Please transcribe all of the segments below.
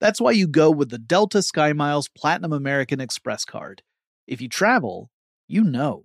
That's why you go with the Delta SkyMiles Platinum American Express card. If you travel, you know.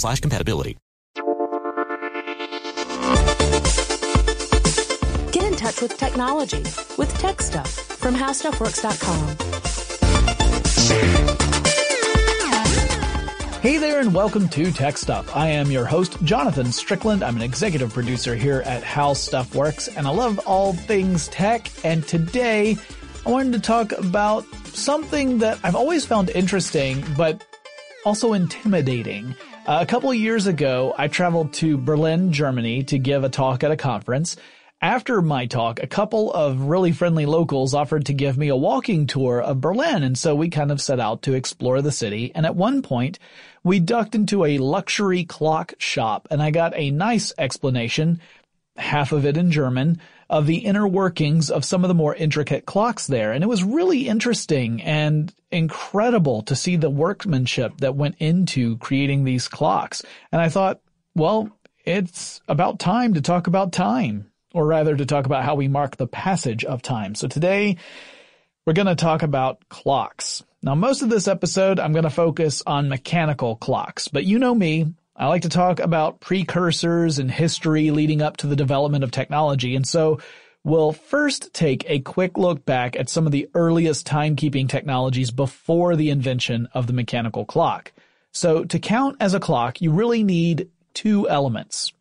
slash compatibility. Get in touch with technology with Tech Stuff from HowStuffWorks.com. Hey there and welcome to Tech Stuff. I am your host, Jonathan Strickland. I'm an executive producer here at How Stuff Works and I love all things tech. And today I wanted to talk about something that I've always found interesting, but also intimidating. Uh, a couple of years ago, I traveled to Berlin, Germany to give a talk at a conference. After my talk, a couple of really friendly locals offered to give me a walking tour of Berlin, and so we kind of set out to explore the city. And at one point, we ducked into a luxury clock shop, and I got a nice explanation, half of it in German, of the inner workings of some of the more intricate clocks there. And it was really interesting and incredible to see the workmanship that went into creating these clocks. And I thought, well, it's about time to talk about time, or rather to talk about how we mark the passage of time. So today, we're going to talk about clocks. Now, most of this episode, I'm going to focus on mechanical clocks, but you know me, I like to talk about precursors and history leading up to the development of technology. And so we'll first take a quick look back at some of the earliest timekeeping technologies before the invention of the mechanical clock. So to count as a clock, you really need two elements.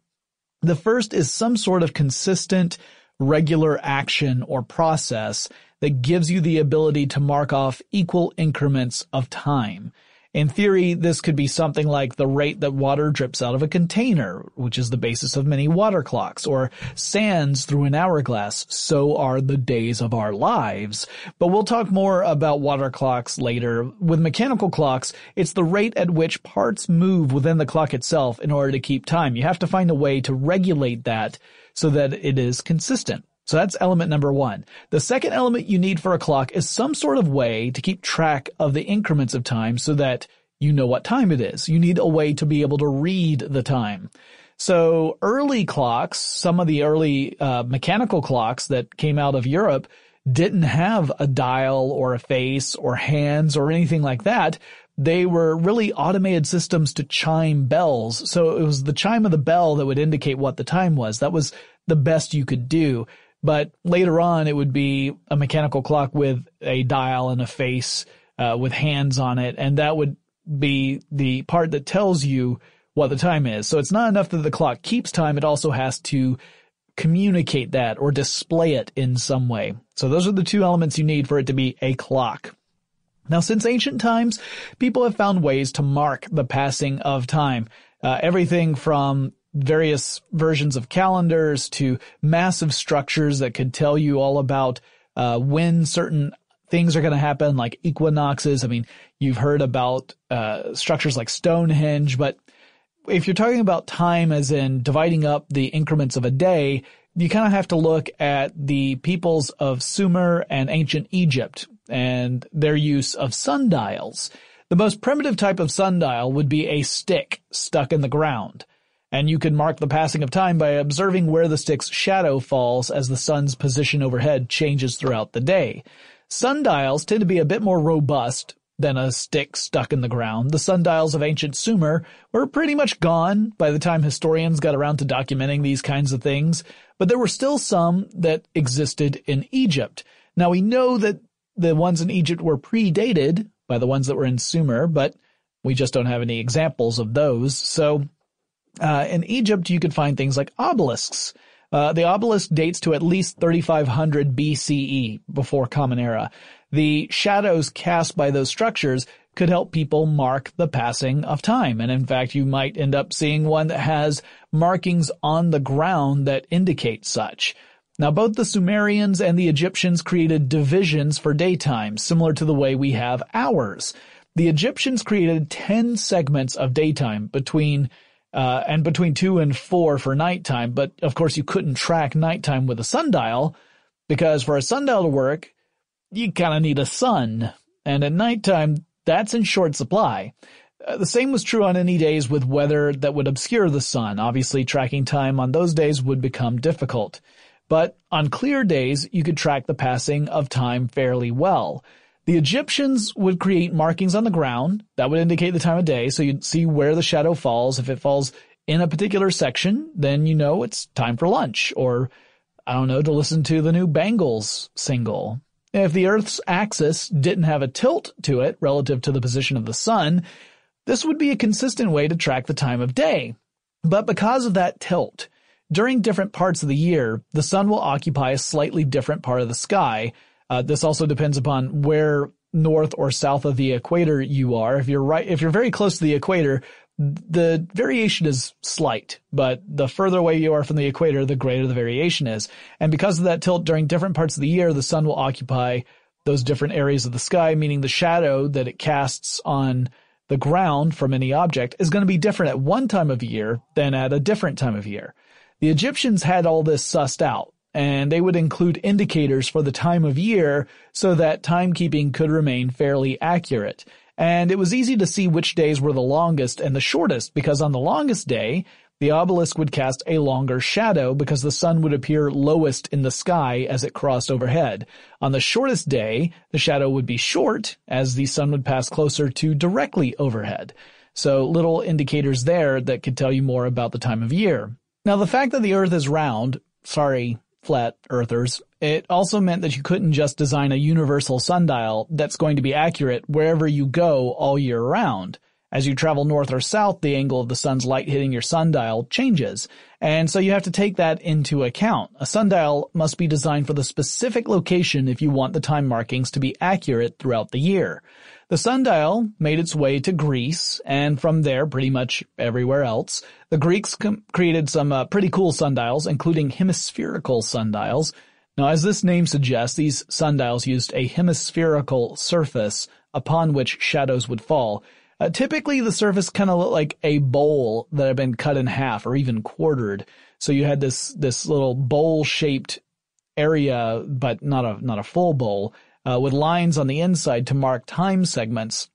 The first is some sort of consistent, regular action or process that gives you the ability to mark off equal increments of time. In theory, this could be something like the rate that water drips out of a container, which is the basis of many water clocks, or sands through an hourglass, so are the days of our lives. But we'll talk more about water clocks later. With mechanical clocks, it's the rate at which parts move within the clock itself in order to keep time. You have to find a way to regulate that so that it is consistent. So that's element number one. The second element you need for a clock is some sort of way to keep track of the increments of time so that you know what time it is. You need a way to be able to read the time. So early clocks, some of the early uh, mechanical clocks that came out of Europe didn't have a dial or a face or hands or anything like that. they were really automated systems to chime bells. So it was the chime of the bell that would indicate what the time was. That was the best you could do. But later on, it would be a mechanical clock with a dial and a face uh, with hands on it, and that would be the part that tells you what the time is. So it's not enough that the clock keeps time; it also has to communicate that or display it in some way. So those are the two elements you need for it to be a clock. Now, since ancient times, people have found ways to mark the passing of time. Uh, everything from various versions of calendars to massive structures that could tell you all about uh, when certain things are going to happen, like equinoxes. I mean, you've heard about uh, structures like Stonehenge, but if you're talking about time as in dividing up the increments of a day, you kind of have to look at the peoples of Sumer and ancient Egypt and their use of sundials. The most primitive type of sundial would be a stick stuck in the ground, and you could mark the passing of time by observing where the stick's shadow falls as the sun's position overhead changes throughout the day. Sundials tend to be a bit more robust than a stick stuck in the ground. The sundials of ancient Sumer were pretty much gone by the time historians got around to documenting these kinds of things, but there were still some that existed in Egypt. Now we know that the ones in Egypt were predated by the ones that were in Sumer, but we just don't have any examples of those. So, uh, in Egypt, you could find things like obelisks. Uh, the obelisk dates to at least 3500 BCE, before Common Era. The shadows cast by those structures could help people mark the passing of time. And in fact, you might end up seeing one that has markings on the ground that indicate such. Now, both the Sumerians and the Egyptians created divisions for daytime, similar to the way we have hours. The Egyptians created 10 segments of daytime between uh, and between two and four for nighttime. But of course, you couldn't track nighttime with a sundial because for a sundial to work, you kind of need a sun. And at nighttime, that's in short supply. Uh, the same was true on any days with weather that would obscure the sun. Obviously, tracking time on those days would become difficult. But on clear days, you could track the passing of time fairly well. The Egyptians would create markings on the ground that would indicate the time of day, so you'd see where the shadow falls. If it falls in a particular section, then you know it's time for lunch, or I don't know, to listen to the new Bangles single. If the Earth's axis didn't have a tilt to it relative to the position of the sun, this would be a consistent way to track the time of day. But because of that tilt, during different parts of the year, the sun will occupy a slightly different part of the sky. Uh, this also depends upon where north or south of the equator you are. If you're right, if you're very close to the equator, the variation is slight, but the further away you are from the equator, the greater the variation is. And because of that tilt during different parts of the year, the sun will occupy those different areas of the sky, meaning the shadow that it casts on the ground from any object is going to be different at one time of year than at a different time of year. The Egyptians had all this sussed out, and they would include indicators for the time of year so that timekeeping could remain fairly accurate. And it was easy to see which days were the longest and the shortest because on the longest day, the obelisk would cast a longer shadow because the sun would appear lowest in the sky as it crossed overhead. On the shortest day, the shadow would be short as the sun would pass closer to directly overhead. So little indicators there that could tell you more about the time of year. Now, the fact that the Earth is round, sorry, flat earthers, it also meant that you couldn't just design a universal sundial that's going to be accurate wherever you go all year round. As you travel north or south, the angle of the sun's light hitting your sundial changes. And so you have to take that into account. A sundial must be designed for the specific location if you want the time markings to be accurate throughout the year. The sundial made its way to Greece, and from there, pretty much everywhere else. The Greeks com- created some uh, pretty cool sundials, including hemispherical sundials. Now, as this name suggests, these sundials used a hemispherical surface upon which shadows would fall. Uh, typically, the surface kind of looked like a bowl that had been cut in half or even quartered. So you had this this little bowl-shaped area, but not a not a full bowl uh, with lines on the inside to mark time segments.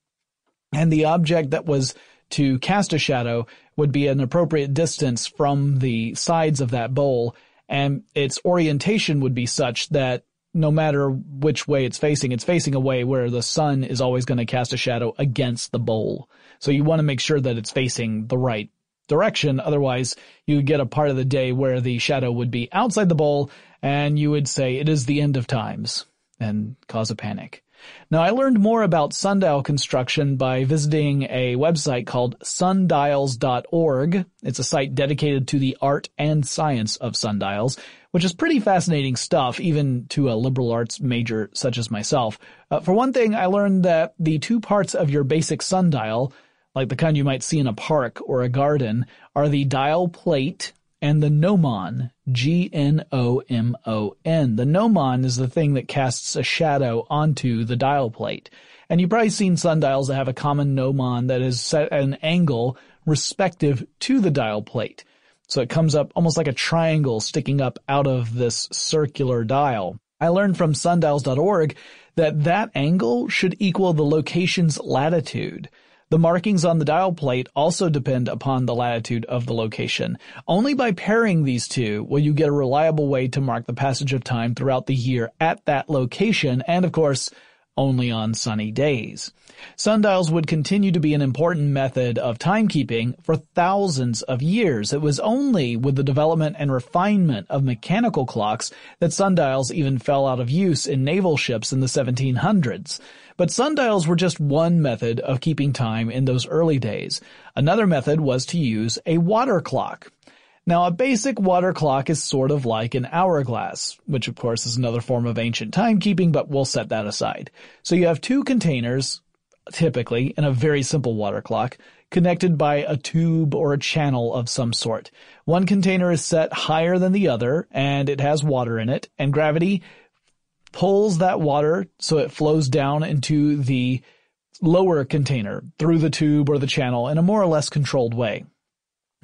And the object that was to cast a shadow would be an appropriate distance from the sides of that bowl, and its orientation would be such that no matter which way it's facing, it's facing a way where the sun is always going to cast a shadow against the bowl. So you want to make sure that it's facing the right direction. Otherwise, you get a part of the day where the shadow would be outside the bowl and you would say it is the end of times and cause a panic. Now, I learned more about sundial construction by visiting a website called sundials.org. It's a site dedicated to the art and science of sundials, which is pretty fascinating stuff, even to a liberal arts major such as myself. Uh, for one thing, I learned that the two parts of your basic sundial, like the kind you might see in a park or a garden, are the dial plate and the gnomon, G-N-O-M-O-N. The gnomon is the thing that casts a shadow onto the dial plate. And you've probably seen sundials that have a common gnomon that is set at an angle respective to the dial plate. So it comes up almost like a triangle sticking up out of this circular dial. I learned from sundials.org that that angle should equal the location's latitude. The markings on the dial plate also depend upon the latitude of the location. Only by pairing these two will you get a reliable way to mark the passage of time throughout the year at that location and of course, only on sunny days. Sundials would continue to be an important method of timekeeping for thousands of years. It was only with the development and refinement of mechanical clocks that sundials even fell out of use in naval ships in the 1700s. But sundials were just one method of keeping time in those early days. Another method was to use a water clock. Now a basic water clock is sort of like an hourglass, which of course is another form of ancient timekeeping, but we'll set that aside. So you have two containers, typically, in a very simple water clock, connected by a tube or a channel of some sort. One container is set higher than the other, and it has water in it, and gravity pulls that water so it flows down into the lower container through the tube or the channel in a more or less controlled way.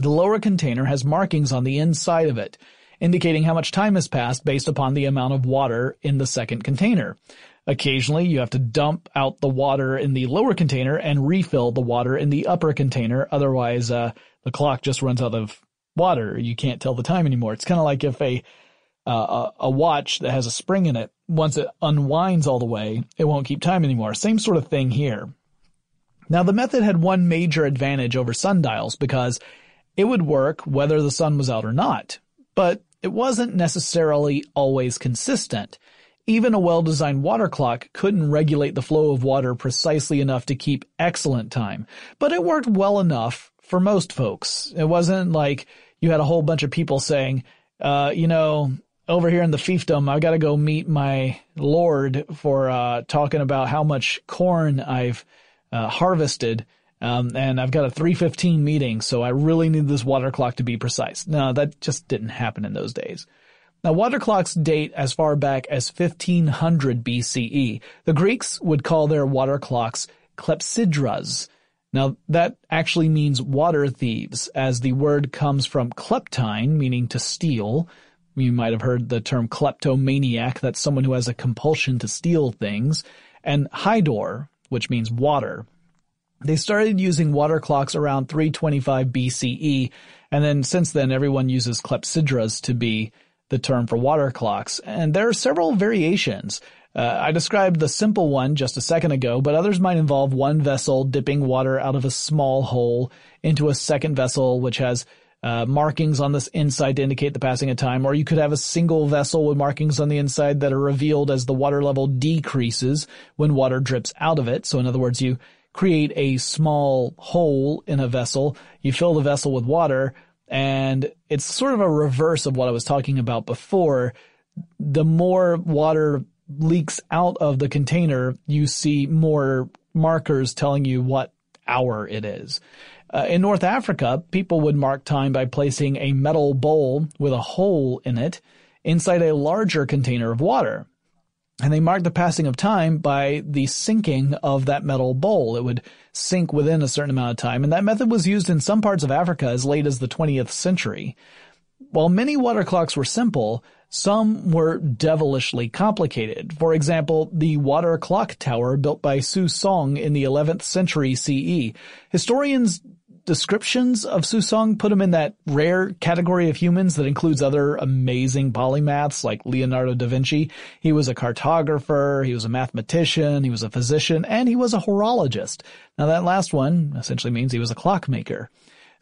The lower container has markings on the inside of it, indicating how much time has passed based upon the amount of water in the second container. Occasionally, you have to dump out the water in the lower container and refill the water in the upper container. Otherwise, uh, the clock just runs out of water. You can't tell the time anymore. It's kind of like if a, uh, a watch that has a spring in it once it unwinds all the way, it won't keep time anymore. Same sort of thing here. Now the method had one major advantage over sundials because it would work whether the sun was out or not, but it wasn't necessarily always consistent. Even a well-designed water clock couldn't regulate the flow of water precisely enough to keep excellent time, but it worked well enough for most folks. It wasn't like you had a whole bunch of people saying, uh, you know, over here in the fiefdom, I got to go meet my lord for uh, talking about how much corn I've uh, harvested. Um, and I've got a 315 meeting, so I really need this water clock to be precise. No, that just didn't happen in those days. Now, water clocks date as far back as 1500 BCE. The Greeks would call their water clocks clepsydras. Now, that actually means water thieves, as the word comes from kleptein, meaning to steal, you might have heard the term kleptomaniac, that's someone who has a compulsion to steal things, and hydor, which means water. They started using water clocks around 325 BCE, and then since then everyone uses clepsydras to be the term for water clocks, and there are several variations. Uh, I described the simple one just a second ago, but others might involve one vessel dipping water out of a small hole into a second vessel which has uh, markings on this inside to indicate the passing of time, or you could have a single vessel with markings on the inside that are revealed as the water level decreases when water drips out of it. So in other words, you create a small hole in a vessel, you fill the vessel with water, and it's sort of a reverse of what I was talking about before. The more water leaks out of the container, you see more markers telling you what hour it is. Uh, in North Africa, people would mark time by placing a metal bowl with a hole in it inside a larger container of water. And they marked the passing of time by the sinking of that metal bowl. It would sink within a certain amount of time, and that method was used in some parts of Africa as late as the 20th century. While many water clocks were simple, some were devilishly complicated. For example, the water clock tower built by Su Song in the 11th century CE. Historians descriptions of Su Song put him in that rare category of humans that includes other amazing polymaths like Leonardo da Vinci. He was a cartographer, he was a mathematician, he was a physician, and he was a horologist. Now that last one essentially means he was a clockmaker.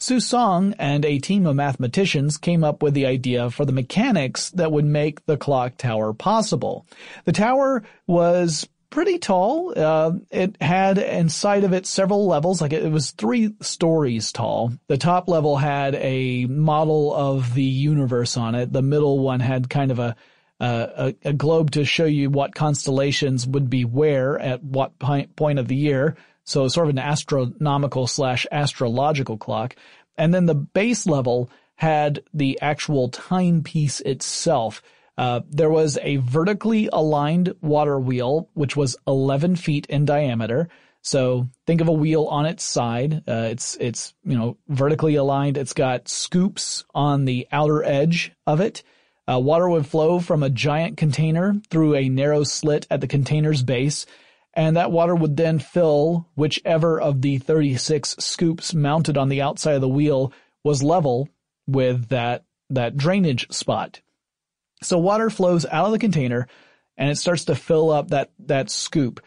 Su Song and a team of mathematicians came up with the idea for the mechanics that would make the clock tower possible. The tower was pretty tall. Uh, it had inside of it several levels, like it, was three stories tall. The top level had a model of the universe on it. The middle one had kind of a, a, a globe to show you what constellations would be where at what point of the year. So sort of an astronomical slash astrological clock. And then the base level had the actual timepiece itself uh, there was a vertically aligned water wheel, which was 11 feet in diameter. So think of a wheel on its side. Uh, it's, it's, you know, vertically aligned. It's got scoops on the outer edge of it. Uh, water would flow from a giant container through a narrow slit at the container's base, and that water would then fill whichever of the 36 scoops mounted on the outside of the wheel was level with that, that drainage spot. So water flows out of the container and it starts to fill up that, that scoop.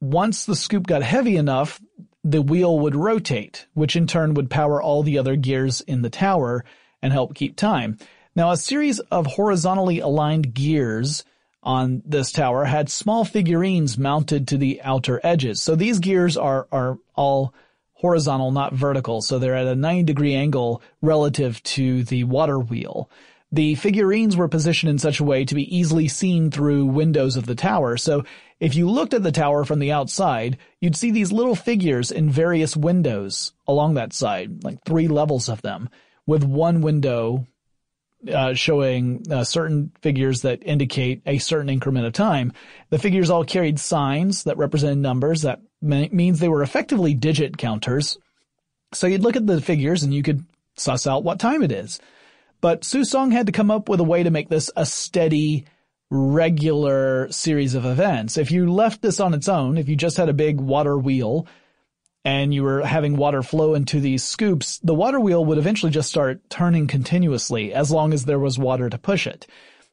Once the scoop got heavy enough, the wheel would rotate, which in turn would power all the other gears in the tower and help keep time. Now a series of horizontally aligned gears on this tower had small figurines mounted to the outer edges. So these gears are, are all horizontal, not vertical. So they're at a 90 degree angle relative to the water wheel. The figurines were positioned in such a way to be easily seen through windows of the tower, so if you looked at the tower from the outside, you'd see these little figures in various windows along that side, like three levels of them, with one window uh, showing uh, certain figures that indicate a certain increment of time. The figures all carried signs that represented numbers. That means they were effectively digit counters. So you'd look at the figures and you could suss out what time it is. But Su Song had to come up with a way to make this a steady, regular series of events. If you left this on its own, if you just had a big water wheel and you were having water flow into these scoops, the water wheel would eventually just start turning continuously as long as there was water to push it.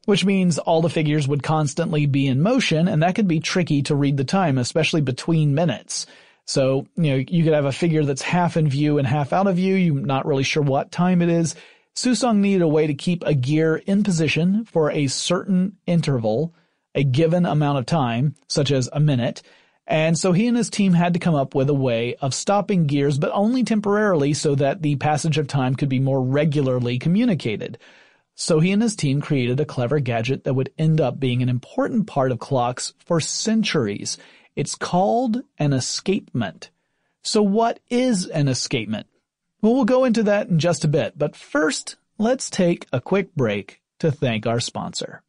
Which means all the figures would constantly be in motion and that could be tricky to read the time, especially between minutes. So, you know, you could have a figure that's half in view and half out of view. You're not really sure what time it is. Su Song needed a way to keep a gear in position for a certain interval, a given amount of time, such as a minute, and so he and his team had to come up with a way of stopping gears, but only temporarily so that the passage of time could be more regularly communicated. So he and his team created a clever gadget that would end up being an important part of clocks for centuries. It's called an escapement. So what is an escapement? Well, we'll go into that in just a bit, but first, let's take a quick break to thank our sponsor.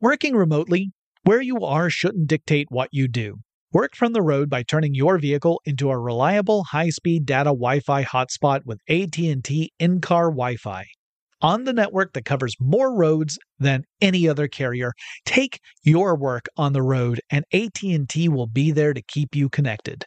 Working remotely, where you are shouldn't dictate what you do. Work from the road by turning your vehicle into a reliable high-speed data Wi-Fi hotspot with AT&T in-car Wi-Fi. On the network that covers more roads than any other carrier, take your work on the road and AT&T will be there to keep you connected.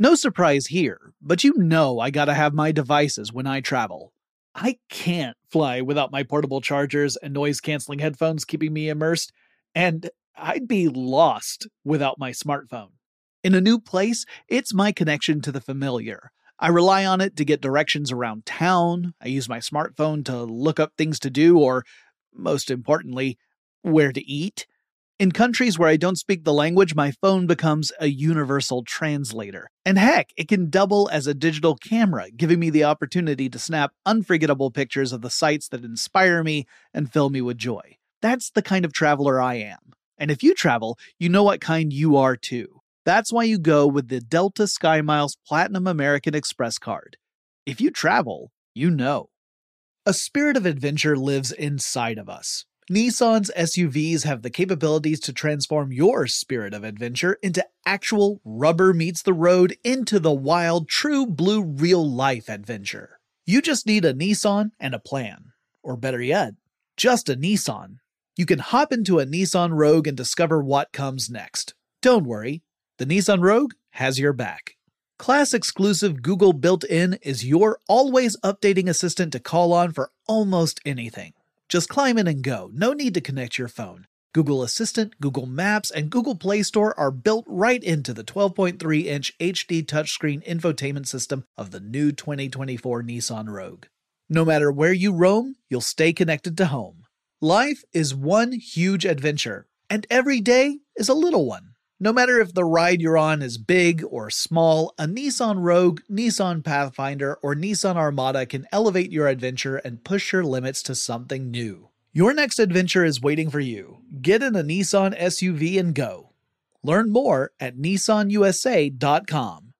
No surprise here, but you know I gotta have my devices when I travel. I can't fly without my portable chargers and noise canceling headphones keeping me immersed, and I'd be lost without my smartphone. In a new place, it's my connection to the familiar. I rely on it to get directions around town. I use my smartphone to look up things to do, or, most importantly, where to eat. In countries where I don't speak the language, my phone becomes a universal translator. And heck, it can double as a digital camera, giving me the opportunity to snap unforgettable pictures of the sights that inspire me and fill me with joy. That's the kind of traveler I am. And if you travel, you know what kind you are too. That's why you go with the Delta SkyMiles Platinum American Express card. If you travel, you know. A spirit of adventure lives inside of us. Nissan's SUVs have the capabilities to transform your spirit of adventure into actual rubber meets the road into the wild, true blue real life adventure. You just need a Nissan and a plan. Or better yet, just a Nissan. You can hop into a Nissan Rogue and discover what comes next. Don't worry, the Nissan Rogue has your back. Class exclusive Google built in is your always updating assistant to call on for almost anything. Just climb in and go, no need to connect your phone. Google Assistant, Google Maps, and Google Play Store are built right into the 12.3 inch HD touchscreen infotainment system of the new 2024 Nissan Rogue. No matter where you roam, you'll stay connected to home. Life is one huge adventure, and every day is a little one. No matter if the ride you're on is big or small, a Nissan Rogue, Nissan Pathfinder, or Nissan Armada can elevate your adventure and push your limits to something new. Your next adventure is waiting for you. Get in a Nissan SUV and go. Learn more at nissanusa.com.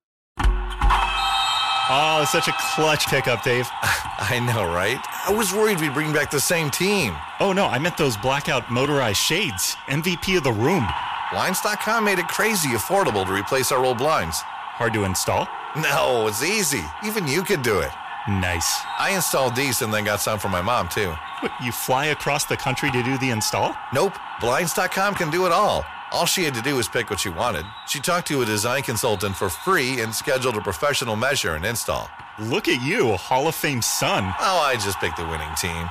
Oh, such a clutch pickup, Dave. I know, right? I was worried we'd bring back the same team. Oh, no, I meant those blackout motorized shades. MVP of the room. Blinds.com made it crazy affordable to replace our old blinds. Hard to install? No, it's easy. Even you could do it. Nice. I installed these and then got some for my mom, too. What, you fly across the country to do the install? Nope. Blinds.com can do it all. All she had to do was pick what she wanted. She talked to a design consultant for free and scheduled a professional measure and install. Look at you, Hall of Fame son. Oh, I just picked the winning team.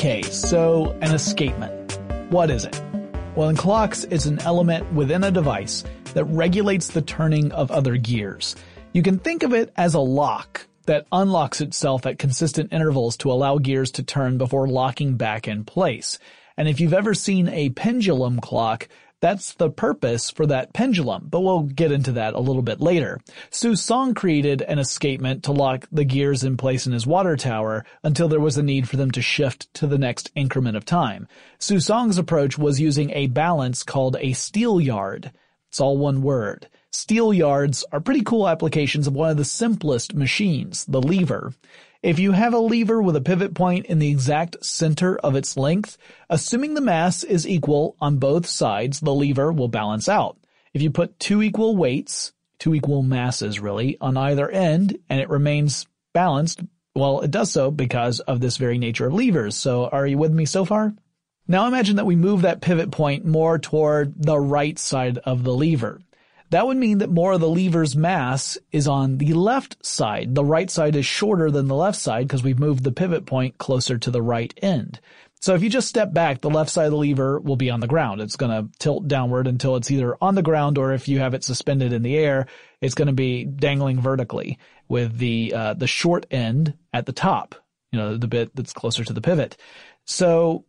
Okay, so an escapement. What is it? Well, in clocks, it's an element within a device that regulates the turning of other gears. You can think of it as a lock that unlocks itself at consistent intervals to allow gears to turn before locking back in place. And if you've ever seen a pendulum clock, that's the purpose for that pendulum, but we'll get into that a little bit later. Su Song created an escapement to lock the gears in place in his water tower until there was a need for them to shift to the next increment of time. Su Song's approach was using a balance called a steelyard. It's all one word. Steelyards are pretty cool applications of one of the simplest machines, the lever. If you have a lever with a pivot point in the exact center of its length, assuming the mass is equal on both sides, the lever will balance out. If you put two equal weights, two equal masses really, on either end, and it remains balanced, well, it does so because of this very nature of levers. So are you with me so far? Now imagine that we move that pivot point more toward the right side of the lever. That would mean that more of the lever's mass is on the left side. The right side is shorter than the left side because we've moved the pivot point closer to the right end. So if you just step back, the left side of the lever will be on the ground. It's going to tilt downward until it's either on the ground or if you have it suspended in the air, it's going to be dangling vertically with the, uh, the short end at the top, you know, the bit that's closer to the pivot. So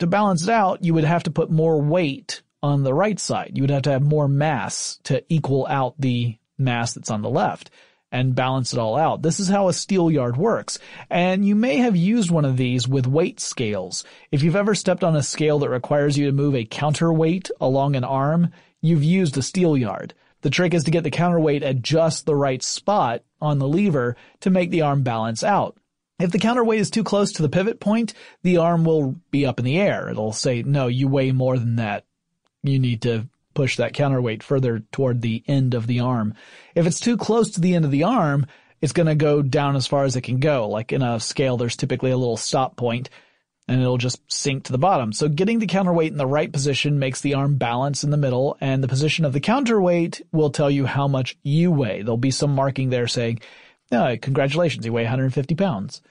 to balance it out, you would have to put more weight on the right side. You would have to have more mass to equal out the mass that's on the left and balance it all out. This is how a steelyard works. And you may have used one of these with weight scales. If you've ever stepped on a scale that requires you to move a counterweight along an arm, you've used a steelyard. The trick is to get the counterweight at just the right spot on the lever to make the arm balance out. If the counterweight is too close to the pivot point, the arm will be up in the air. It'll say, no, you weigh more than that you need to push that counterweight further toward the end of the arm. If it's too close to the end of the arm, it's going to go down as far as it can go. Like in a scale, there's typically a little stop point and it'll just sink to the bottom. So getting the counterweight in the right position makes the arm balance in the middle and the position of the counterweight will tell you how much you weigh. There'll be some marking there saying, oh, congratulations, you weigh 150 pounds.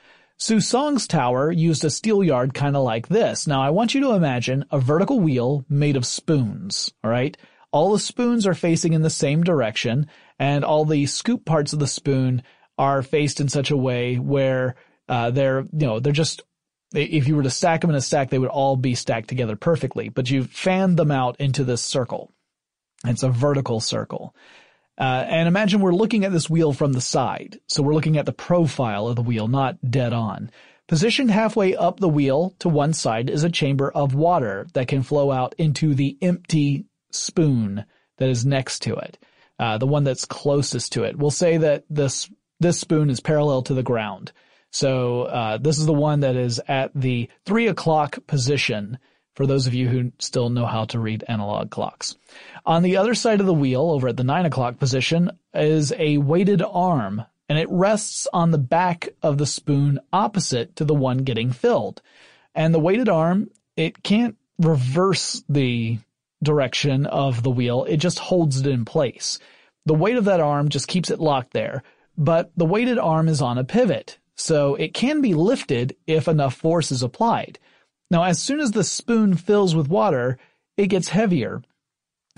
Song's tower used a steelyard kind of like this. Now I want you to imagine a vertical wheel made of spoons, alright? All the spoons are facing in the same direction and all the scoop parts of the spoon are faced in such a way where Uh, they're, you know, they're just, if you were to stack them in a stack, they would all be stacked together perfectly, but you fanned them out into this circle. It's a vertical circle. Uh, and imagine we're looking at this wheel from the side. So we're looking at the profile of the wheel, not dead on. Positioned halfway up the wheel to one side is a chamber of water that can flow out into the empty spoon that is next to it. Uh, the one that's closest to it. We'll say that this, this spoon is parallel to the ground. So, uh, this is the one that is at the three o'clock position for those of you who still know how to read analog clocks. On the other side of the wheel, over at the nine o'clock position, is a weighted arm, and it rests on the back of the spoon opposite to the one getting filled. And the weighted arm, it can't reverse the direction of the wheel, it just holds it in place. The weight of that arm just keeps it locked there, but the weighted arm is on a pivot, so it can be lifted if enough force is applied. Now, as soon as the spoon fills with water, it gets heavier.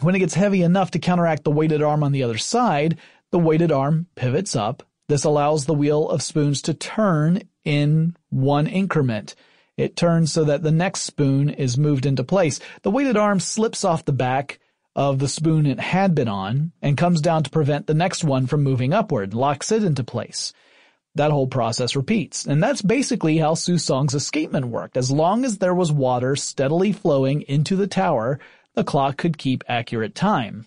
When it gets heavy enough to counteract the weighted arm on the other side, the weighted arm pivots up. This allows the wheel of spoons to turn in one increment. It turns so that the next spoon is moved into place. The weighted arm slips off the back of the spoon it had been on and comes down to prevent the next one from moving upward, locks it into place that whole process repeats. And that's basically how Su Song's escapement worked. As long as there was water steadily flowing into the tower, the clock could keep accurate time.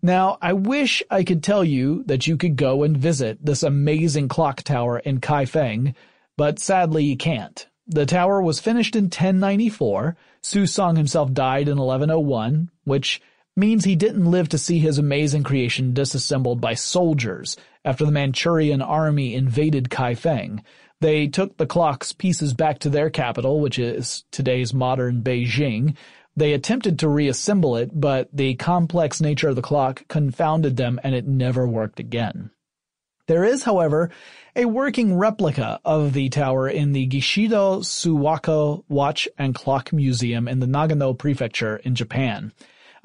Now, I wish I could tell you that you could go and visit this amazing clock tower in Kaifeng, but sadly you can't. The tower was finished in 1094. Susong himself died in 1101, which means he didn't live to see his amazing creation disassembled by soldiers after the Manchurian army invaded Kaifeng. They took the clock's pieces back to their capital, which is today's modern Beijing. They attempted to reassemble it, but the complex nature of the clock confounded them and it never worked again. There is, however, a working replica of the tower in the Gishido Suwako Watch and Clock Museum in the Nagano Prefecture in Japan.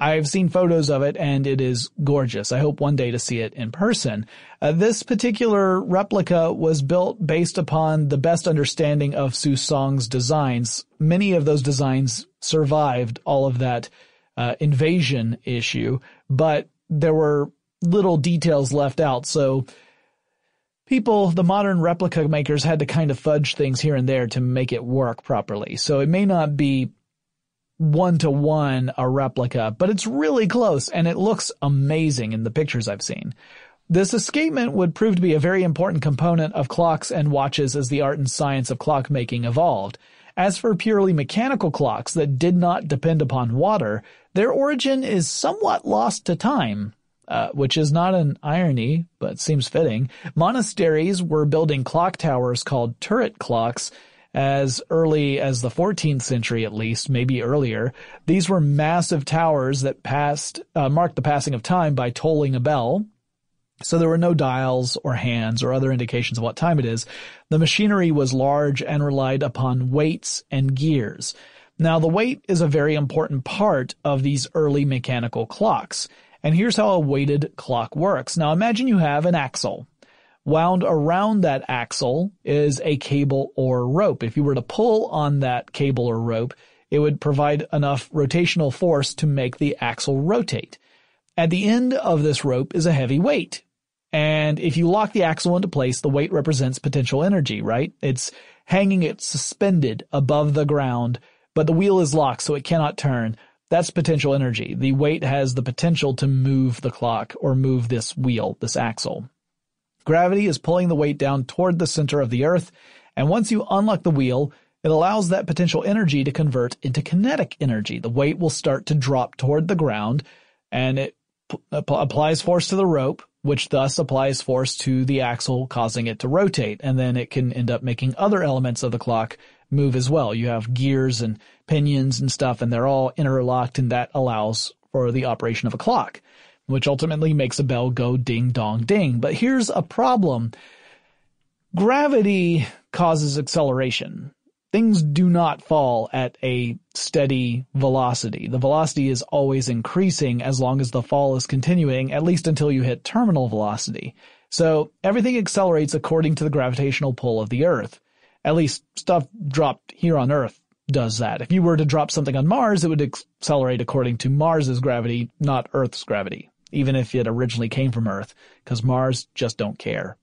I've seen photos of it and it is gorgeous. I hope one day to see it in person. Uh, this particular replica was built based upon the best understanding of Su Song's designs. Many of those designs survived all of that uh, invasion issue, but there were little details left out. So people, the modern replica makers had to kind of fudge things here and there to make it work properly. So it may not be one to one a replica, but it's really close and it looks amazing in the pictures I've seen. This escapement would prove to be a very important component of clocks and watches as the art and science of clockmaking evolved. As for purely mechanical clocks that did not depend upon water, their origin is somewhat lost to time. Uh, which is not an irony, but seems fitting. Monasteries were building clock towers called turret clocks as early as the 14th century at least, maybe earlier. These were massive towers that passed, uh, marked the passing of time by tolling a bell. So there were no dials or hands or other indications of what time it is. The machinery was large and relied upon weights and gears. Now the weight is a very important part of these early mechanical clocks. And here's how a weighted clock works. Now imagine you have an axle Wound around that axle is a cable or rope. If you were to pull on that cable or rope, it would provide enough rotational force to make the axle rotate. At the end of this rope is a heavy weight. And if you lock the axle into place, the weight represents potential energy, right? It's hanging it suspended above the ground, but the wheel is locked so it cannot turn. That's potential energy. The weight has the potential to move the clock or move this wheel, this axle. Gravity is pulling the weight down toward the center of the Earth, and once you unlock the wheel, it allows that potential energy to convert into kinetic energy. The weight will start to drop toward the ground, and it uh, p- applies force to the rope, which thus applies force to the axle, causing it to rotate, and then it can end up making other elements of the clock move as well. You have gears and pinions and stuff, and they're all interlocked, and that allows for the operation of a clock which ultimately makes a bell go ding dong ding. But here's a problem. Gravity causes acceleration. Things do not fall at a steady velocity. The velocity is always increasing as long as the fall is continuing, at least until you hit terminal velocity. So everything accelerates according to the gravitational pull of the Earth. At least stuff dropped here on Earth does that. If you were to drop something on Mars, it would accelerate according to Mars's gravity, not Earth's gravity, even if it originally came from Earth, because Mars just don't care.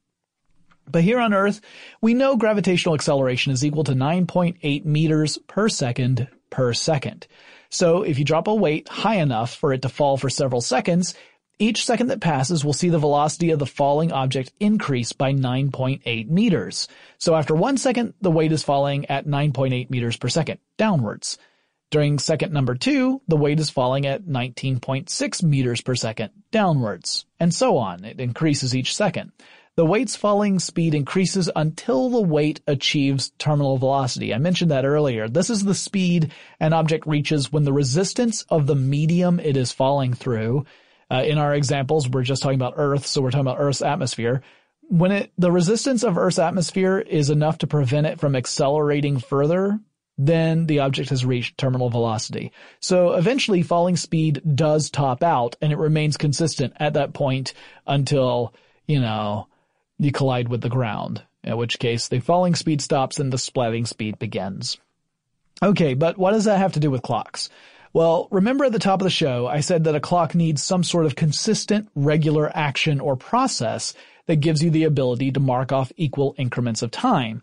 But here on Earth, we know gravitational acceleration is equal to 9.8 meters per second per second. So if you drop a weight high enough for it to fall for several seconds, each second that passes will see the velocity of the falling object increase by 9.8 meters. So after one second, the weight is falling at 9.8 meters per second, downwards. During second number two, the weight is falling at 19.6 meters per second, downwards. And so on. It increases each second. The weight's falling speed increases until the weight achieves terminal velocity. I mentioned that earlier. This is the speed an object reaches when the resistance of the medium it is falling through uh, in our examples, we're just talking about Earth, so we're talking about Earth's atmosphere. When it, the resistance of Earth's atmosphere is enough to prevent it from accelerating further, then the object has reached terminal velocity. So eventually falling speed does top out and it remains consistent at that point until, you know, you collide with the ground, in which case the falling speed stops and the splatting speed begins. Okay, but what does that have to do with clocks? Well, remember at the top of the show, I said that a clock needs some sort of consistent, regular action or process that gives you the ability to mark off equal increments of time.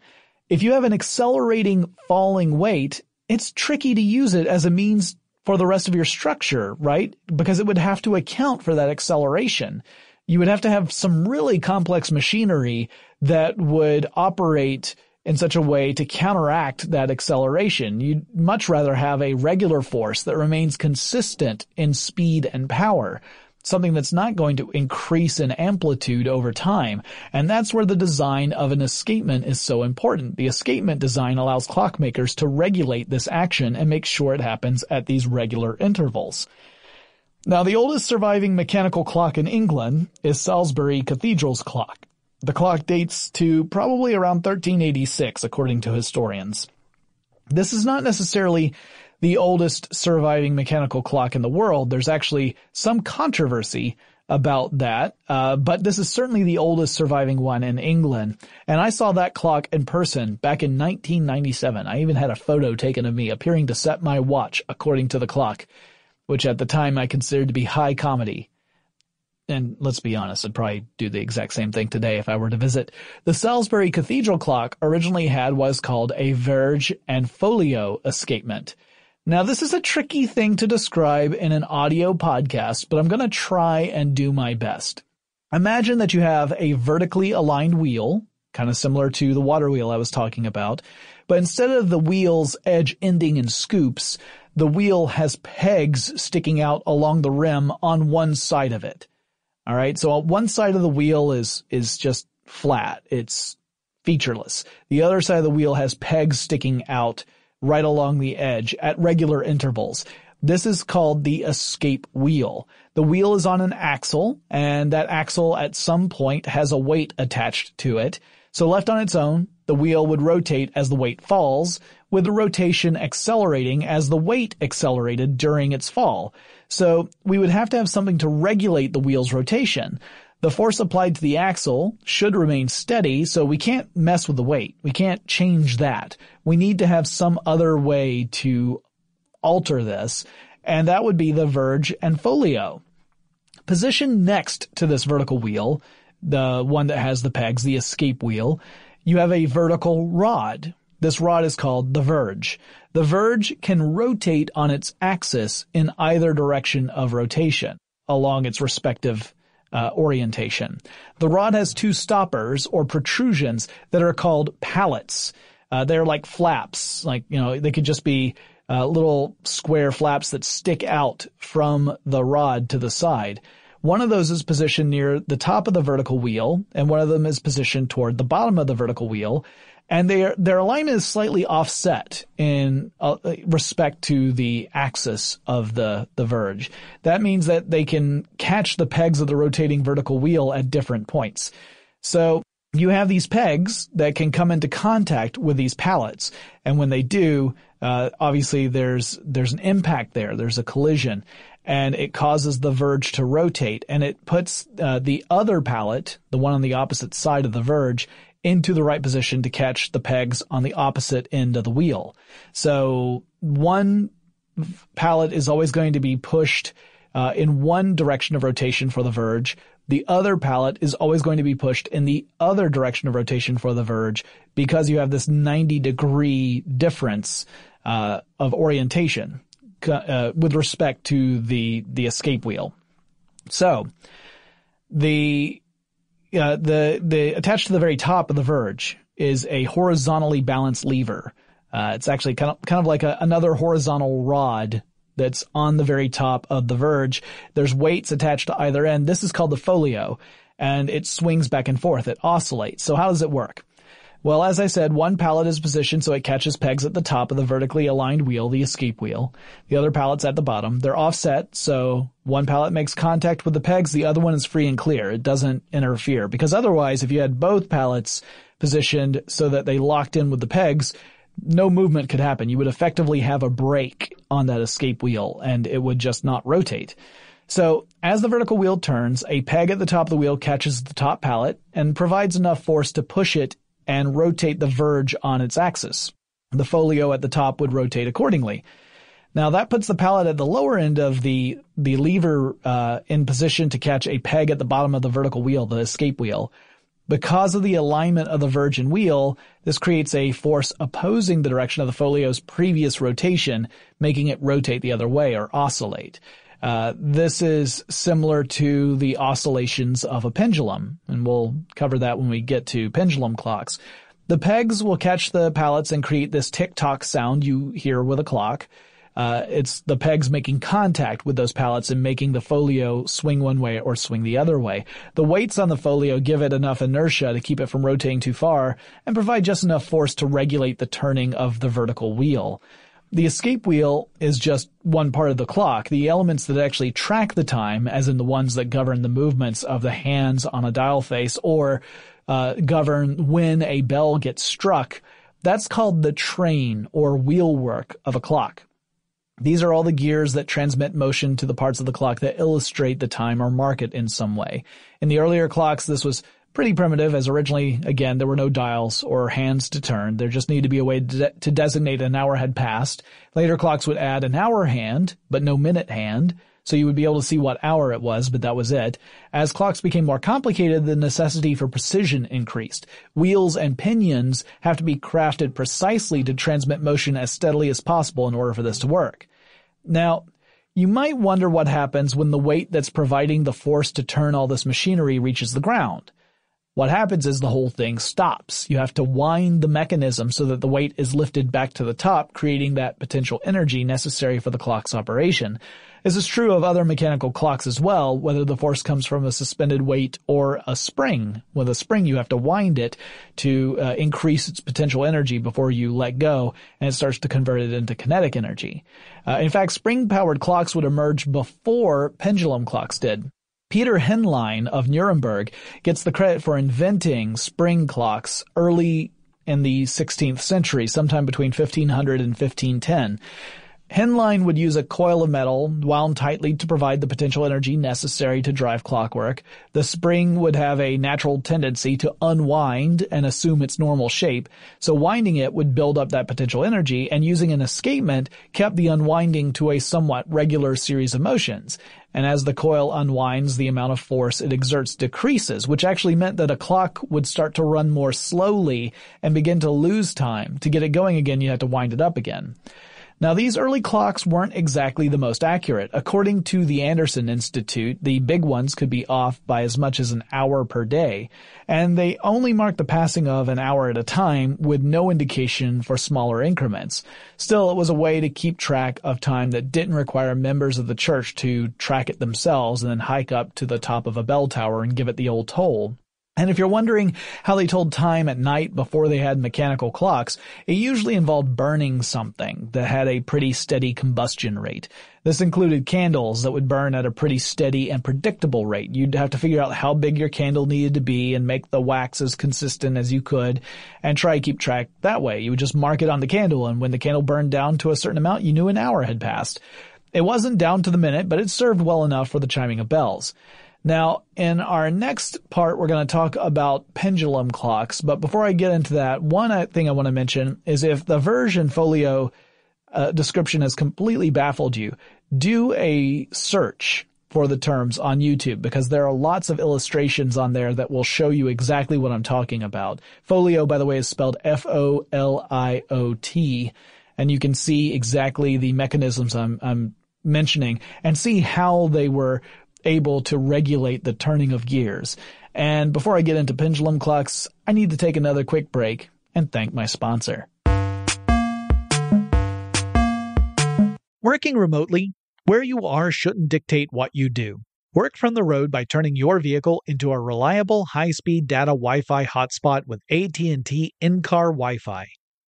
If you have an accelerating falling weight, it's tricky to use it as a means for the rest of your structure, right? Because it would have to account for that acceleration. You would have to have some really complex machinery that would operate in such a way to counteract that acceleration. You'd much rather have a regular force that remains consistent in speed and power something that's not going to increase in amplitude over time. And that's where the design of an escapement is so important. The escapement design allows clockmakers to regulate this action and make sure it happens at these regular intervals. Now, the oldest surviving mechanical clock in England is Salisbury Cathedral's clock. The clock dates to probably around 1386, according to historians. This is not necessarily the oldest surviving mechanical clock in the world. There's actually some controversy about that, uh, but this is certainly the oldest surviving one in England. And I saw that clock in person back in 1997. I even had a photo taken of me appearing to set my watch according to the clock, which at the time I considered to be high comedy and let's be honest, I'd probably do the exact same thing today if I were to visit. The Salisbury Cathedral clock originally had what is called a verge and foliot escapement. Now this is a tricky thing to describe in an audio podcast, but I'm going to try and do my best. Imagine that you have a vertically aligned wheel, kind of similar to the water wheel I was talking about, but instead of the wheel's edge ending in scoops, the wheel has pegs sticking out along the rim on one side of it. All right. So uh, one side of the wheel is, is just flat. It's featureless. The other side of the wheel has pegs sticking out right along the edge at regular intervals. This is called the escape wheel. The wheel is on an axle and that axle at some point has a weight attached to it. So left on its own, the wheel would rotate as the weight falls, with the rotation accelerating as the weight accelerated during its fall. So we would have to have something to regulate the wheel's rotation. The force applied to the axle should remain steady, so we can't mess with the weight. We can't change that. We need to have some other way to alter this, and that would be the verge and foliot. Positioned next to this vertical wheel, the one that has the pegs, the escape wheel, you have a vertical rod. This rod is called the verge. The verge can rotate on its axis in either direction of rotation along its respective uh, orientation. The rod has two stoppers or protrusions that are called pallets. Uh, they're like flaps, like, you know, they could just be uh, little square flaps that stick out from the rod to the side. One of those is positioned near the top of the vertical wheel, and one of them is positioned toward the bottom of the vertical wheel, and their their alignment is slightly offset in uh, respect to the axis of the the verge. That means that they can catch the pegs of the rotating vertical wheel at different points. So you have these pegs that can come into contact with these pallets, and when they do, uh, obviously there's there's an impact there. There's a collision, and it causes the verge to rotate, and it puts uh, the other pallet, the one on the opposite side of the verge, into the right position to catch the pegs on the opposite end of the wheel. So one pallet is always going to be pushed uh, in one direction of rotation for the verge. The other pallet is always going to be pushed in the other direction of rotation for the verge because you have this 90 degree difference uh, of orientation uh, with respect to the the escape wheel. So the uh, the the attached to the very top of the verge is a horizontally balanced lever. Uh, it's actually kind of kind of like a, another horizontal rod that's on the very top of the verge. There's weights attached to either end. This is called the foliot, and it swings back and forth. It oscillates. So how does it work? Well, as I said, one pallet is positioned so it catches pegs at the top of the vertically aligned wheel, the escape wheel. The other pallet's at the bottom. They're offset, so one pallet makes contact with the pegs, the other one is free and clear. It doesn't interfere. Because otherwise, if you had both pallets positioned so that they locked in with the pegs, no movement could happen. You would effectively have a brake on that escape wheel and it would just not rotate. So as the vertical wheel turns, a peg at the top of the wheel catches the top pallet and provides enough force to push it and rotate the verge on its axis. The foliot at the top would rotate accordingly. Now that puts the pallet at the lower end of the the lever uh, in position to catch a peg at the bottom of the vertical wheel, the escape wheel. Because of the alignment of the verge and wheel, this creates a force opposing the direction of the foliot's previous rotation, making it rotate the other way or oscillate. Uh, this is similar to the oscillations of a pendulum, and we'll cover that when we get to pendulum clocks. The pegs will catch the pallets and create this tick-tock sound you hear with a clock. Uh, it's the pegs making contact with those pallets and making the foliot swing one way or swing the other way. The weights on the foliot give it enough inertia to keep it from rotating too far and provide just enough force to regulate the turning of the vertical wheel. The escape wheel is just one part of the clock. The elements that actually track the time, as in the ones that govern the movements of the hands on a dial face or uh, govern when a bell gets struck, that's called the train or wheel work of a clock. These are all the gears that transmit motion to the parts of the clock that illustrate the time or mark it in some way. In the earlier clocks, this was pretty primitive as originally, again, there were no dials or hands to turn. There just needed to be a way to, de- to designate an hour had passed. Later clocks would add an hour hand, but no minute hand. So you would be able to see what hour it was, but that was it. As clocks became more complicated, the necessity for precision increased. Wheels and pinions have to be crafted precisely to transmit motion as steadily as possible in order for this to work. Now, you might wonder what happens when the weight that's providing the force to turn all this machinery reaches the ground. What happens is the whole thing stops. You have to wind the mechanism so that the weight is lifted back to the top, creating that potential energy necessary for the clock's operation. This is true of other mechanical clocks as well, whether the force comes from a suspended weight or a spring. With a spring, you have to wind it to uh, increase its potential energy before you let go, and it starts to convert it into kinetic energy. Uh, in fact, spring-powered clocks would emerge before pendulum clocks did. Peter Henlein of Nuremberg gets the credit for inventing spring clocks early in the 16th century, sometime between 1500 and 1510. Henlein would use a coil of metal wound tightly to provide the potential energy necessary to drive clockwork. The spring would have a natural tendency to unwind and assume its normal shape, so winding it would build up that potential energy, and using an escapement kept the unwinding to a somewhat regular series of motions. And as the coil unwinds, the amount of force it exerts decreases, which actually meant that a clock would start to run more slowly and begin to lose time. To get it going again, you had to wind it up again. Now these early clocks weren't exactly the most accurate. According to the Anderson Institute, the big ones could be off by as much as an hour per day, and they only marked the passing of an hour at a time with no indication for smaller increments. Still, it was a way to keep track of time that didn't require members of the church to track it themselves and then hike up to the top of a bell tower and give it the old toll. And if you're wondering how they told time at night before they had mechanical clocks, it usually involved burning something that had a pretty steady combustion rate. This included candles that would burn at a pretty steady and predictable rate. You'd have to figure out how big your candle needed to be and make the wax as consistent as you could and try to keep track that way. You would just mark it on the candle and when the candle burned down to a certain amount, you knew an hour had passed. It wasn't down to the minute, but it served well enough for the chiming of bells. Now, in our next part, we're going to talk about pendulum clocks. But before I get into that, one thing I want to mention is if the verge and foliot uh, description has completely baffled you, do a search for the terms on YouTube because there are lots of illustrations on there that will show you exactly what I'm talking about. Foliot, by the way, is spelled F-O-L-I-O-T and you can see exactly the mechanisms I'm, I'm mentioning and see how they were able to regulate the turning of gears. And before I get into pendulum clocks, I need to take another quick break and thank my sponsor. Working remotely, where you are shouldn't dictate what you do. Work from the road by turning your vehicle into a reliable high-speed data Wi-Fi hotspot with AT&T in-car Wi-Fi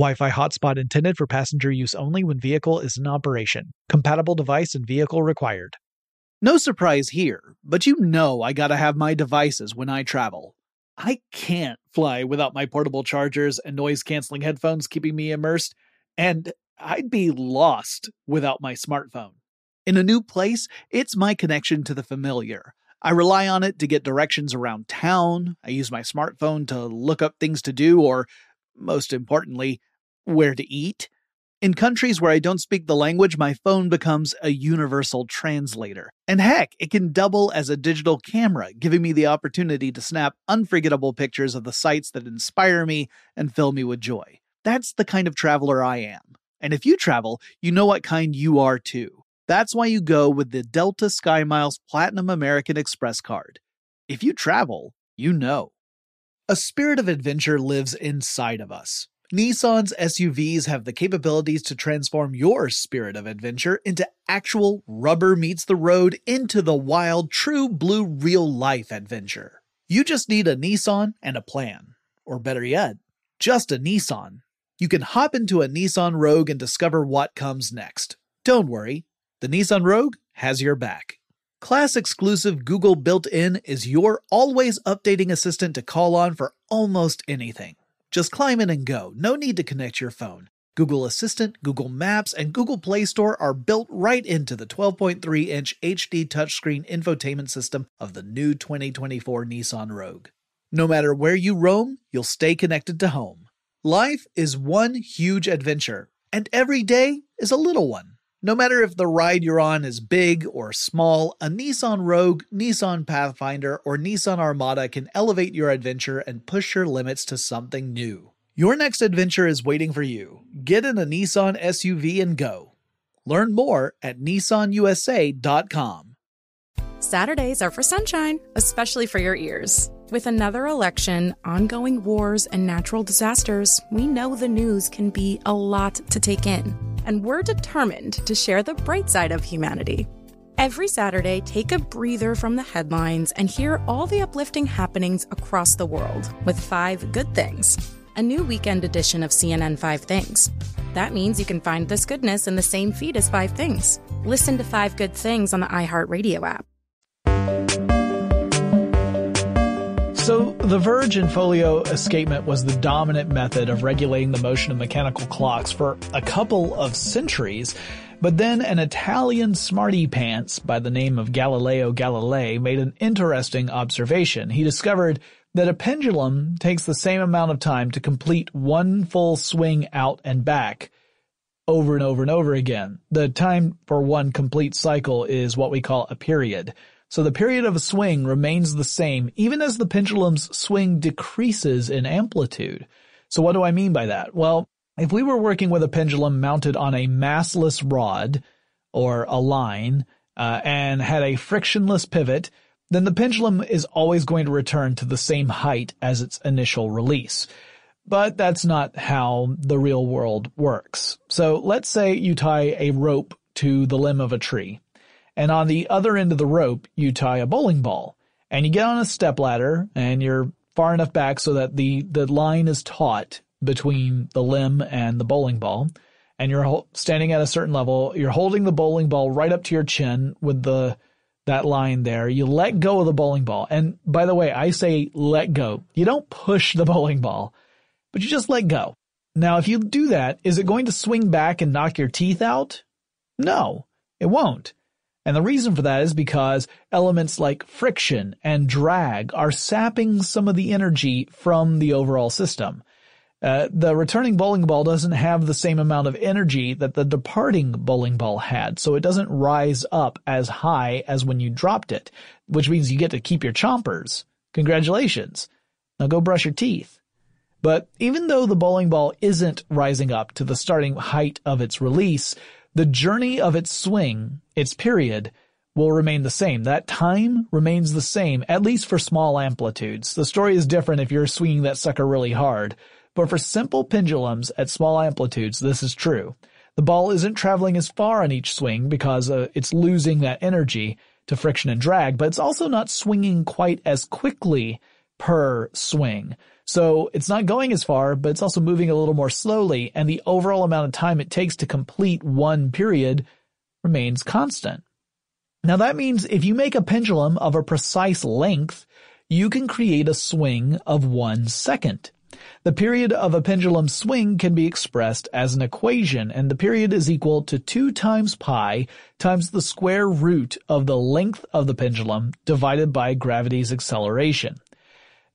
Wi-Fi hotspot intended for passenger use only when vehicle is in operation. Compatible device and vehicle required. No surprise here, but you know I gotta have my devices when I travel. I can't fly without my portable chargers and noise canceling headphones keeping me immersed, and I'd be lost without my smartphone. In a new place, it's my connection to the familiar. I rely on it to get directions around town. I use my smartphone to look up things to do or most importantly, where to eat. In countries where I don't speak the language, my phone becomes a universal translator. And heck, it can double as a digital camera, giving me the opportunity to snap unforgettable pictures of the sights that inspire me and fill me with joy. That's the kind of traveler I am. And if you travel, you know what kind you are too. That's why you go with the Delta SkyMiles Platinum American Express card. If you travel, you know. A spirit of adventure lives inside of us. Nissan's SUVs have the capabilities to transform your spirit of adventure into actual rubber meets the road into the wild, true blue real life adventure. You just need a Nissan and a plan. Or better yet, just a Nissan. You can hop into a Nissan Rogue and discover what comes next. Don't worry, the Nissan Rogue has your back. Class exclusive Google built in is your always updating assistant to call on for almost anything. Just climb in and go, no need to connect your phone. Google Assistant, Google Maps, and Google Play Store are built right into the 12.3 inch HD touchscreen infotainment system of the new 2024 Nissan Rogue. No matter where you roam, you'll stay connected to home. Life is one huge adventure, and every day is a little one. No matter if the ride you're on is big or small, a Nissan Rogue, Nissan Pathfinder, or Nissan Armada can elevate your adventure and push your limits to something new. Your next adventure is waiting for you. Get in a Nissan SUV and go. Learn more at nissanusa.com. Saturdays are for sunshine, especially for your ears. With another election, ongoing wars, and natural disasters, we know the news can be a lot to take in and we're determined to share the bright side of humanity. Every Saturday, take a breather from the headlines and hear all the uplifting happenings across the world with Five Good Things, a new weekend edition of CNN Five Things. That means you can find this goodness in the same feed as Five Things. Listen to Five Good Things on the iHeartRadio app. So, the Verge and foliot escapement was the dominant method of regulating the motion of mechanical clocks for a couple of centuries. But then an Italian smarty pants by the name of Galileo Galilei made an interesting observation. He discovered that a pendulum takes the same amount of time to complete one full swing out and back over and over and over again. The time for one complete cycle is what we call a period. So the period of a swing remains the same even as the pendulum's swing decreases in amplitude. So what do I mean by that? Well, if we were working with a pendulum mounted on a massless rod or a line uh, and had a frictionless pivot, then the pendulum is always going to return to the same height as its initial release. But that's not how the real world works. So let's say you tie a rope to the limb of a tree and on the other end of the rope you tie a bowling ball. and you get on a step ladder and you're far enough back so that the, the line is taut between the limb and the bowling ball and you're standing at a certain level. You're holding the bowling ball right up to your chin with the, that line there. You let go of the bowling ball. And by the way, I say let go. You don't push the bowling ball, but you just let go. Now, if you do that, is it going to swing back and knock your teeth out? No, it won't. And the reason for that is because elements like friction and drag are sapping some of the energy from the overall system. Uh, the returning bowling ball doesn't have the same amount of energy that the departing bowling ball had, so it doesn't rise up as high as when you dropped it, which means you get to keep your chompers. Congratulations. Now go brush your teeth. But even though the bowling ball isn't rising up to the starting height of its release, the journey of its swing, its period, will remain the same. That time remains the same, at least for small amplitudes. The story is different if you're swinging that sucker really hard. But for simple pendulums at small amplitudes, this is true. The ball isn't traveling as far on each swing because uh, it's losing that energy to friction and drag, but it's also not swinging quite as quickly per swing. So it's not going as far, but it's also moving a little more slowly, and the overall amount of time it takes to complete one period remains constant. Now that means if you make a pendulum of a precise length, you can create a swing of one second. The period of a pendulum swing can be expressed as an equation, and the period is equal to 2 times pi times the square root of the length of the pendulum divided by gravity's acceleration.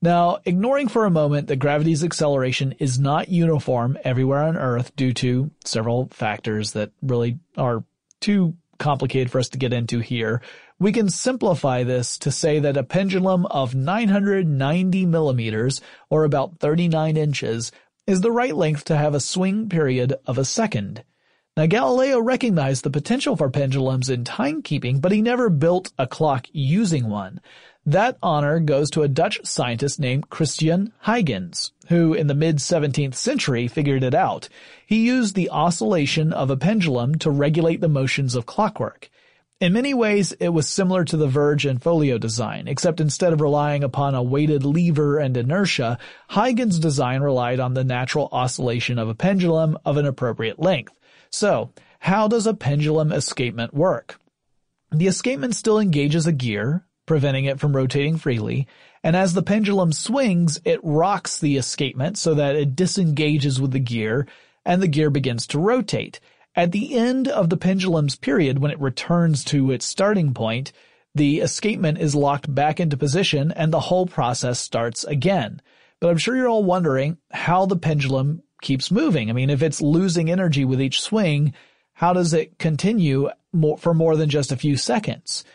Now, ignoring for a moment that gravity's acceleration is not uniform everywhere on Earth due to several factors that really are too complicated for us to get into here, we can simplify this to say that a pendulum of 990 millimeters, or about 39 inches, is the right length to have a swing period of a second. Now Galileo recognized the potential for pendulums in timekeeping, but he never built a clock using one. That honor goes to a Dutch scientist named Christian Huygens, who in the mid-17th century figured it out. He used the oscillation of a pendulum to regulate the motions of clockwork. In many ways, it was similar to the Verge and Foliot design, except instead of relying upon a weighted lever and inertia, Huygens' design relied on the natural oscillation of a pendulum of an appropriate length. So, how does a pendulum escapement work? The escapement still engages a gear, preventing it from rotating freely, and as the pendulum swings, it rocks the escapement so that it disengages with the gear, and the gear begins to rotate. At the end of the pendulum's period, when it returns to its starting point, the escapement is locked back into position and the whole process starts again. But I'm sure you're all wondering how the pendulum keeps moving. I mean, if it's losing energy with each swing, how does it continue for more than just a few seconds?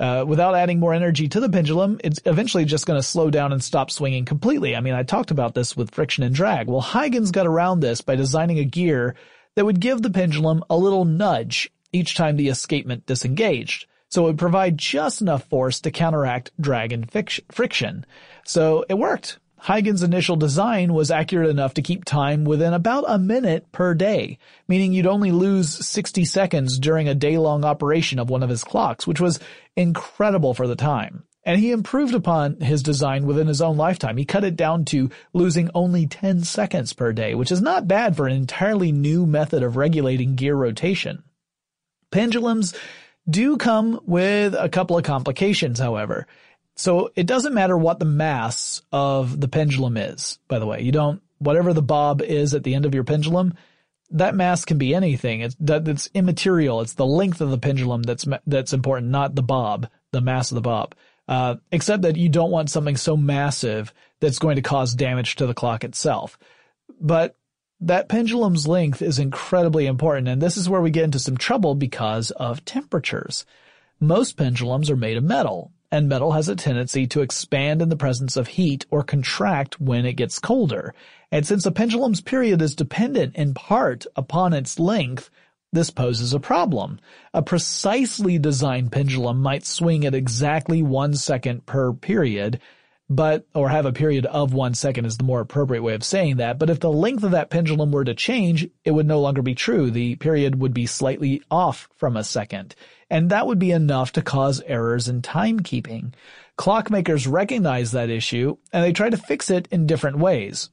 Uh, without adding more energy to the pendulum, it's eventually just going to slow down and stop swinging completely. I mean, I talked about this with friction and drag. Well, Huygens got around this by designing a gear that would give the pendulum a little nudge each time the escapement disengaged. So it would provide just enough force to counteract drag and friction. So it worked. Huygens' initial design was accurate enough to keep time within about a minute per day, meaning you'd only lose 60 seconds during a day-long operation of one of his clocks, which was incredible for the time. And he improved upon his design within his own lifetime. He cut it down to losing only 10 seconds per day, which is not bad for an entirely new method of regulating gear rotation. Pendulums do come with a couple of complications, however. So it doesn't matter what the mass of the pendulum is, by the way. You don't, whatever the bob is at the end of your pendulum, that mass can be anything. It's, that, it's immaterial. It's the length of the pendulum that's, that's important, not the bob, the mass of the bob. Uh, except that you don't want something so massive that's going to cause damage to the clock itself. But that pendulum's length is incredibly important, and this is where we get into some trouble because of temperatures. Most pendulums are made of metal, and metal has a tendency to expand in the presence of heat or contract when it gets colder. And since a pendulum's period is dependent in part upon its length, this poses a problem. A precisely designed pendulum might swing at exactly one second per period, but, or have a period of one second is the more appropriate way of saying that, but if the length of that pendulum were to change, it would no longer be true. The period would be slightly off from a second. And that would be enough to cause errors in timekeeping. clockmakers recognize that issue and they try to fix it in different ways.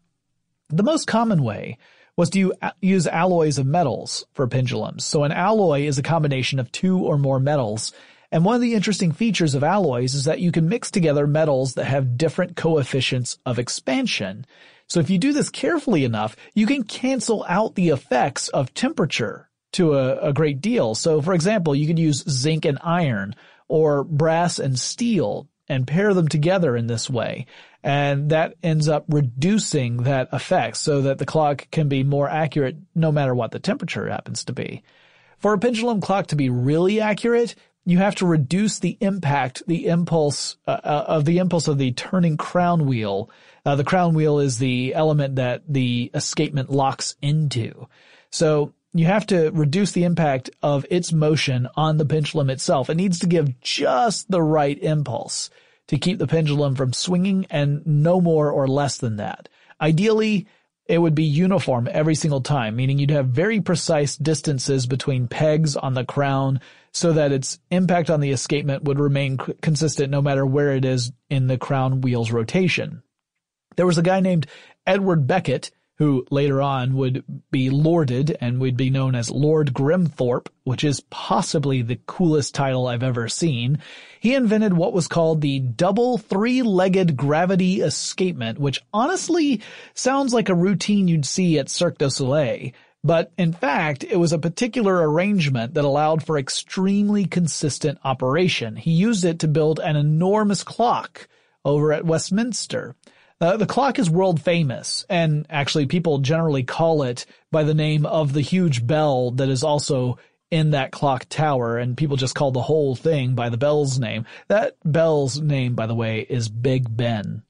The most common way was to use alloys of metals for pendulums. So an alloy is a combination of two or more metals. And one of the interesting features of alloys is that you can mix together metals that have different coefficients of expansion. So if you do this carefully enough, you can cancel out the effects of temperature to a, a great deal. So for example, you could use zinc and iron or brass and steel and pair them together in this way. And that ends up reducing that effect so that the clock can be more accurate no matter what the temperature happens to be. For a pendulum clock to be really accurate, you have to reduce the impact, the impulse uh, uh of the impulse of the turning crown wheel. Uh, the crown wheel is the element that the escapement locks into. So you have to reduce the impact of its motion on the pendulum itself. It needs to give just the right impulse to keep the pendulum from swinging and no more or less than that. Ideally, it would be uniform every single time, meaning you'd have very precise distances between pegs on the crown so that its impact on the escapement would remain consistent no matter where it is in the crown wheel's rotation. There was a guy named Edward Beckett who later on would be lorded and would be known as Lord Grimthorpe, which is possibly the coolest title I've ever seen. He invented what was called the double three-legged gravity escapement, which honestly sounds like a routine you'd see at Cirque du Soleil. But in fact, it was a particular arrangement that allowed for extremely consistent operation. He used it to build an enormous clock over at Westminster. Uh, the clock is world famous, and actually people generally call it by the name of the huge bell that is also in that clock tower, and people just call the whole thing by the bell's name. That bell's name, by the way, is Big Ben.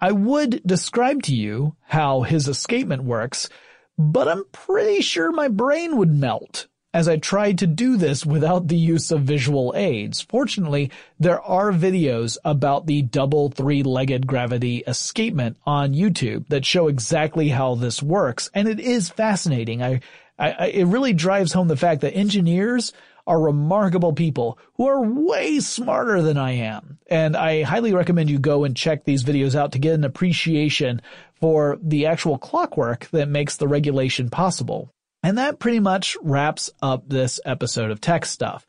I would describe to you how his escapement works, but I'm pretty sure my brain would melt as I tried to do this without the use of visual aids. Fortunately, there are videos about the double three-legged gravity escapement on YouTube that show exactly how this works, and it is fascinating. I, I, it really drives home the fact that engineers are remarkable people who are way smarter than I am. And I highly recommend you go and check these videos out to get an appreciation for the actual clockwork that makes the regulation possible. And that pretty much wraps up this episode of Tech Stuff.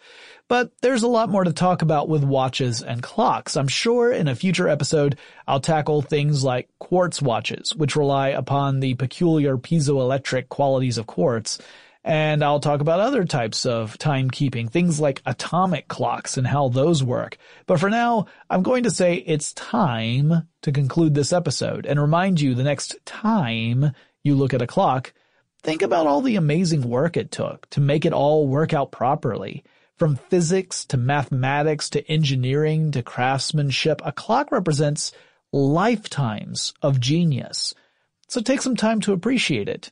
But there's a lot more to talk about with watches and clocks. I'm sure in a future episode, I'll tackle things like quartz watches, which rely upon the peculiar piezoelectric qualities of quartz. And I'll talk about other types of timekeeping, things like atomic clocks and how those work. But for now, I'm going to say it's time to conclude this episode and remind you the next time you look at a clock, Think about all the amazing work it took to make it all work out properly. From physics to mathematics to engineering to craftsmanship, a clock represents lifetimes of genius. So take some time to appreciate it.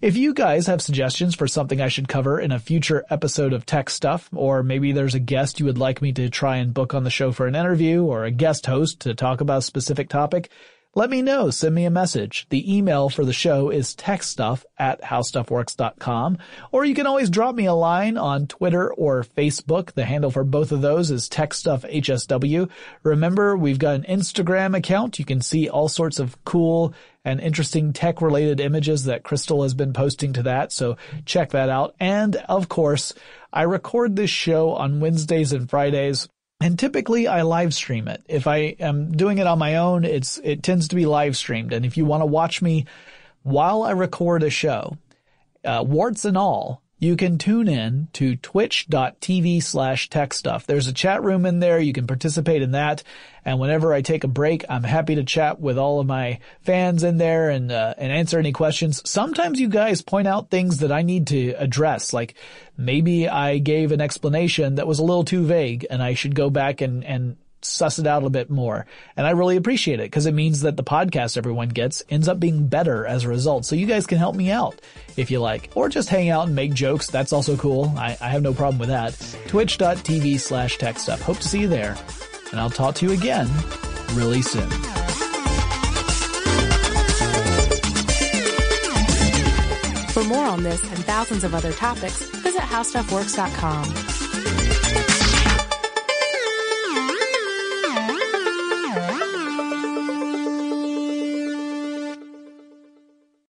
If you guys have suggestions for something I should cover in a future episode of Tech Stuff, or maybe there's a guest you would like me to try and book on the show for an interview, or a guest host to talk about a specific topic, let me know. Send me a message. The email for the show is techstuff at howstuffworks.com, or you can always drop me a line on Twitter or Facebook. The handle for both of those is techstuffhsw. Remember, we've got an Instagram account. You can see all sorts of cool and interesting tech related images that Crystal has been posting to that. So check that out. And of course, I record this show on Wednesdays and Fridays. And typically I live stream it. If I am doing it on my own, it's, it tends to be live streamed. And if you want to watch me while I record a show, uh, warts and all, you can tune in to twitch.tv slash tech stuff. There's a chat room in there. You can participate in that. And whenever I take a break, I'm happy to chat with all of my fans in there and, uh, and answer any questions. Sometimes you guys point out things that I need to address. Like maybe I gave an explanation that was a little too vague and I should go back and, and suss it out a bit more. And I really appreciate it because it means that the podcast everyone gets ends up being better as a result. So you guys can help me out if you like, or just hang out and make jokes. That's also cool. I, I have no problem with that. Twitch.tv slash tech stuff. Hope to see you there. And I'll talk to you again really soon. For more on this and thousands of other topics, visit howstuffworks.com.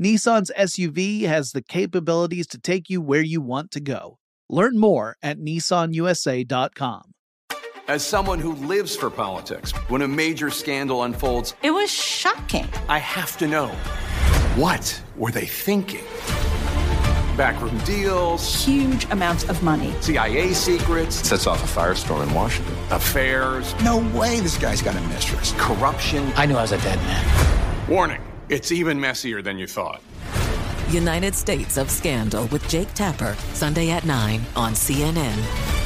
Nissan's SUV has the capabilities to take you where you want to go. Learn more at nissanusa.com. As someone who lives for politics, when a major scandal unfolds, it was shocking. I have to know what were they thinking? Backroom deals, huge amounts of money, CIA secrets, sets off a firestorm in Washington, affairs. No way this guy's got a mistress. Corruption. I knew I was a dead man. Warning it's even messier than you thought. United States of Scandal with Jake Tapper, Sunday at 9 on CNN.